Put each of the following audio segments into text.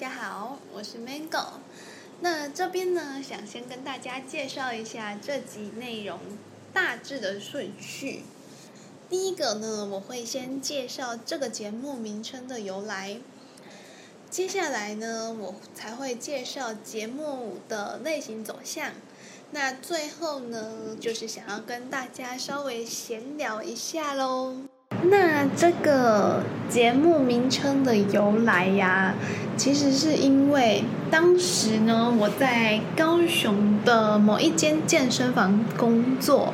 大家好，我是 Mango。那这边呢，想先跟大家介绍一下这集内容大致的顺序。第一个呢，我会先介绍这个节目名称的由来。接下来呢，我才会介绍节目的类型走向。那最后呢，就是想要跟大家稍微闲聊一下喽。那这个节目名称的由来呀，其实是因为当时呢，我在高雄的某一间健身房工作。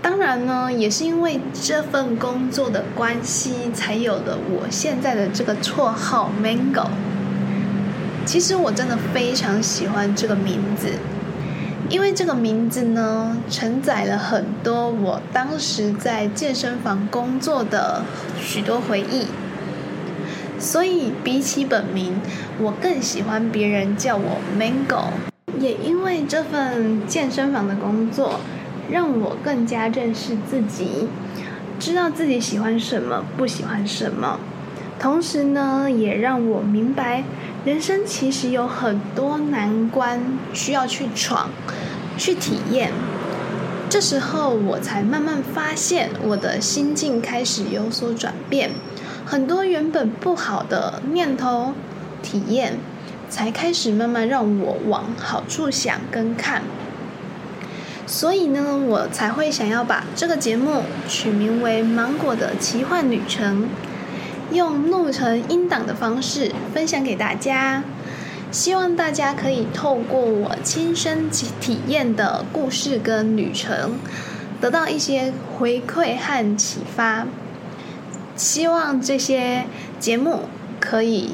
当然呢，也是因为这份工作的关系，才有了我现在的这个绰号 Mango。其实我真的非常喜欢这个名字，因为这个名字呢，承载了很多我当时在健身房工作的许多回忆。所以比起本名，我更喜欢别人叫我 Mango。也因为这份健身房的工作。让我更加认识自己，知道自己喜欢什么，不喜欢什么。同时呢，也让我明白，人生其实有很多难关需要去闯、去体验。这时候，我才慢慢发现，我的心境开始有所转变，很多原本不好的念头、体验，才开始慢慢让我往好处想跟看。所以呢，我才会想要把这个节目取名为《芒果的奇幻旅程》，用录成音档的方式分享给大家。希望大家可以透过我亲身体验的故事跟旅程，得到一些回馈和启发。希望这些节目可以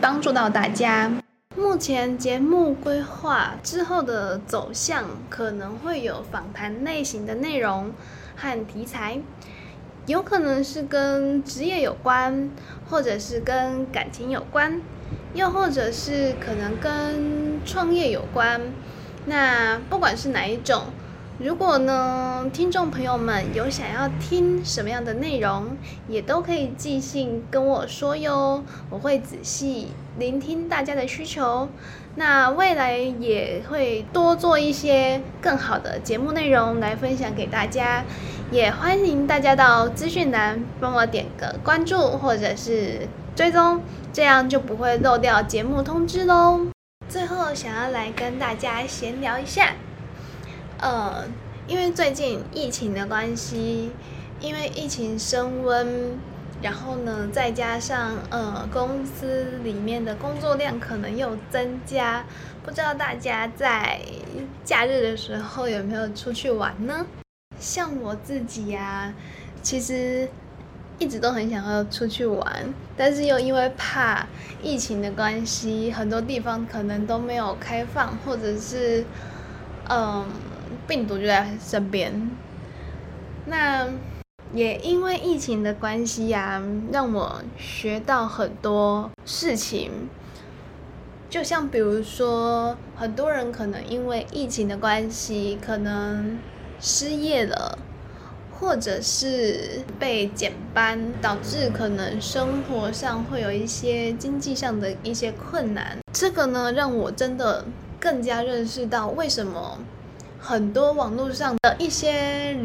帮助到大家。目前节目规划之后的走向可能会有访谈类型的内容和题材，有可能是跟职业有关，或者是跟感情有关，又或者是可能跟创业有关。那不管是哪一种。如果呢，听众朋友们有想要听什么样的内容，也都可以寄信跟我说哟，我会仔细聆听大家的需求。那未来也会多做一些更好的节目内容来分享给大家，也欢迎大家到资讯栏帮我点个关注或者是追踪，这样就不会漏掉节目通知喽。最后想要来跟大家闲聊一下。呃，因为最近疫情的关系，因为疫情升温，然后呢，再加上呃公司里面的工作量可能又增加，不知道大家在假日的时候有没有出去玩呢？像我自己呀，其实一直都很想要出去玩，但是又因为怕疫情的关系，很多地方可能都没有开放，或者是嗯。病毒就在身边，那也因为疫情的关系呀，让我学到很多事情。就像比如说，很多人可能因为疫情的关系，可能失业了，或者是被减班，导致可能生活上会有一些经济上的一些困难。这个呢，让我真的更加认识到为什么。很多网络上的一些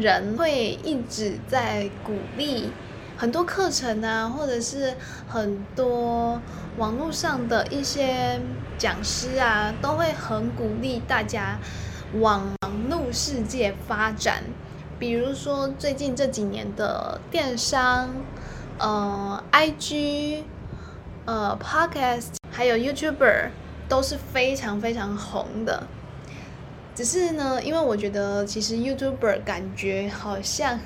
人会一直在鼓励很多课程啊，或者是很多网络上的一些讲师啊，都会很鼓励大家往世界发展。比如说最近这几年的电商，呃，IG，呃，Podcast，还有 YouTuber 都是非常非常红的。只是呢，因为我觉得其实 YouTuber 感觉好像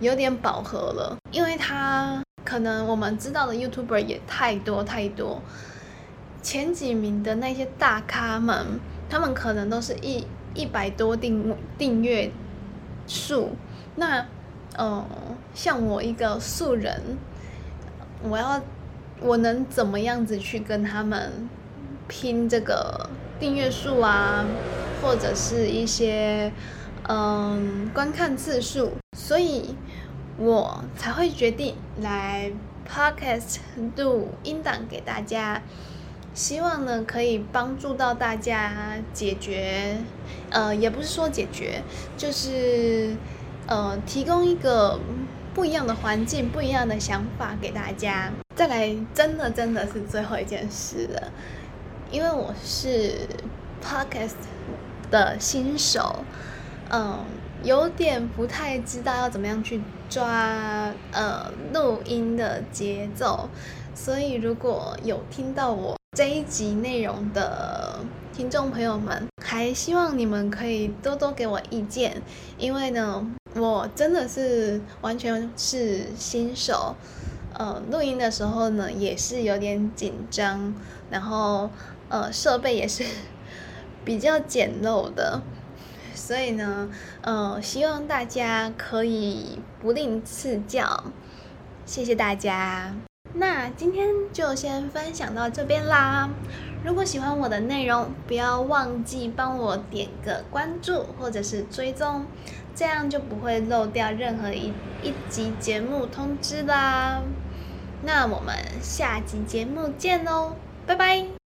有点饱和了，因为他可能我们知道的 YouTuber 也太多太多，前几名的那些大咖们，他们可能都是一一百多订订阅数，那呃，像我一个素人，我要我能怎么样子去跟他们拼这个？订阅数啊，或者是一些嗯观看次数，所以我才会决定来 podcast 录音档给大家，希望呢可以帮助到大家解决，呃，也不是说解决，就是呃提供一个不一样的环境、不一样的想法给大家。再来，真的真的是最后一件事了，因为我是 podcast 的新手，嗯。有点不太知道要怎么样去抓呃录音的节奏，所以如果有听到我这一集内容的听众朋友们，还希望你们可以多多给我意见，因为呢，我真的是完全是新手，呃，录音的时候呢也是有点紧张，然后呃设备也是 比较简陋的。所以呢，呃，希望大家可以不吝赐教，谢谢大家。那今天就先分享到这边啦。如果喜欢我的内容，不要忘记帮我点个关注或者是追踪，这样就不会漏掉任何一一集节目通知啦。那我们下集节目见喽，拜拜。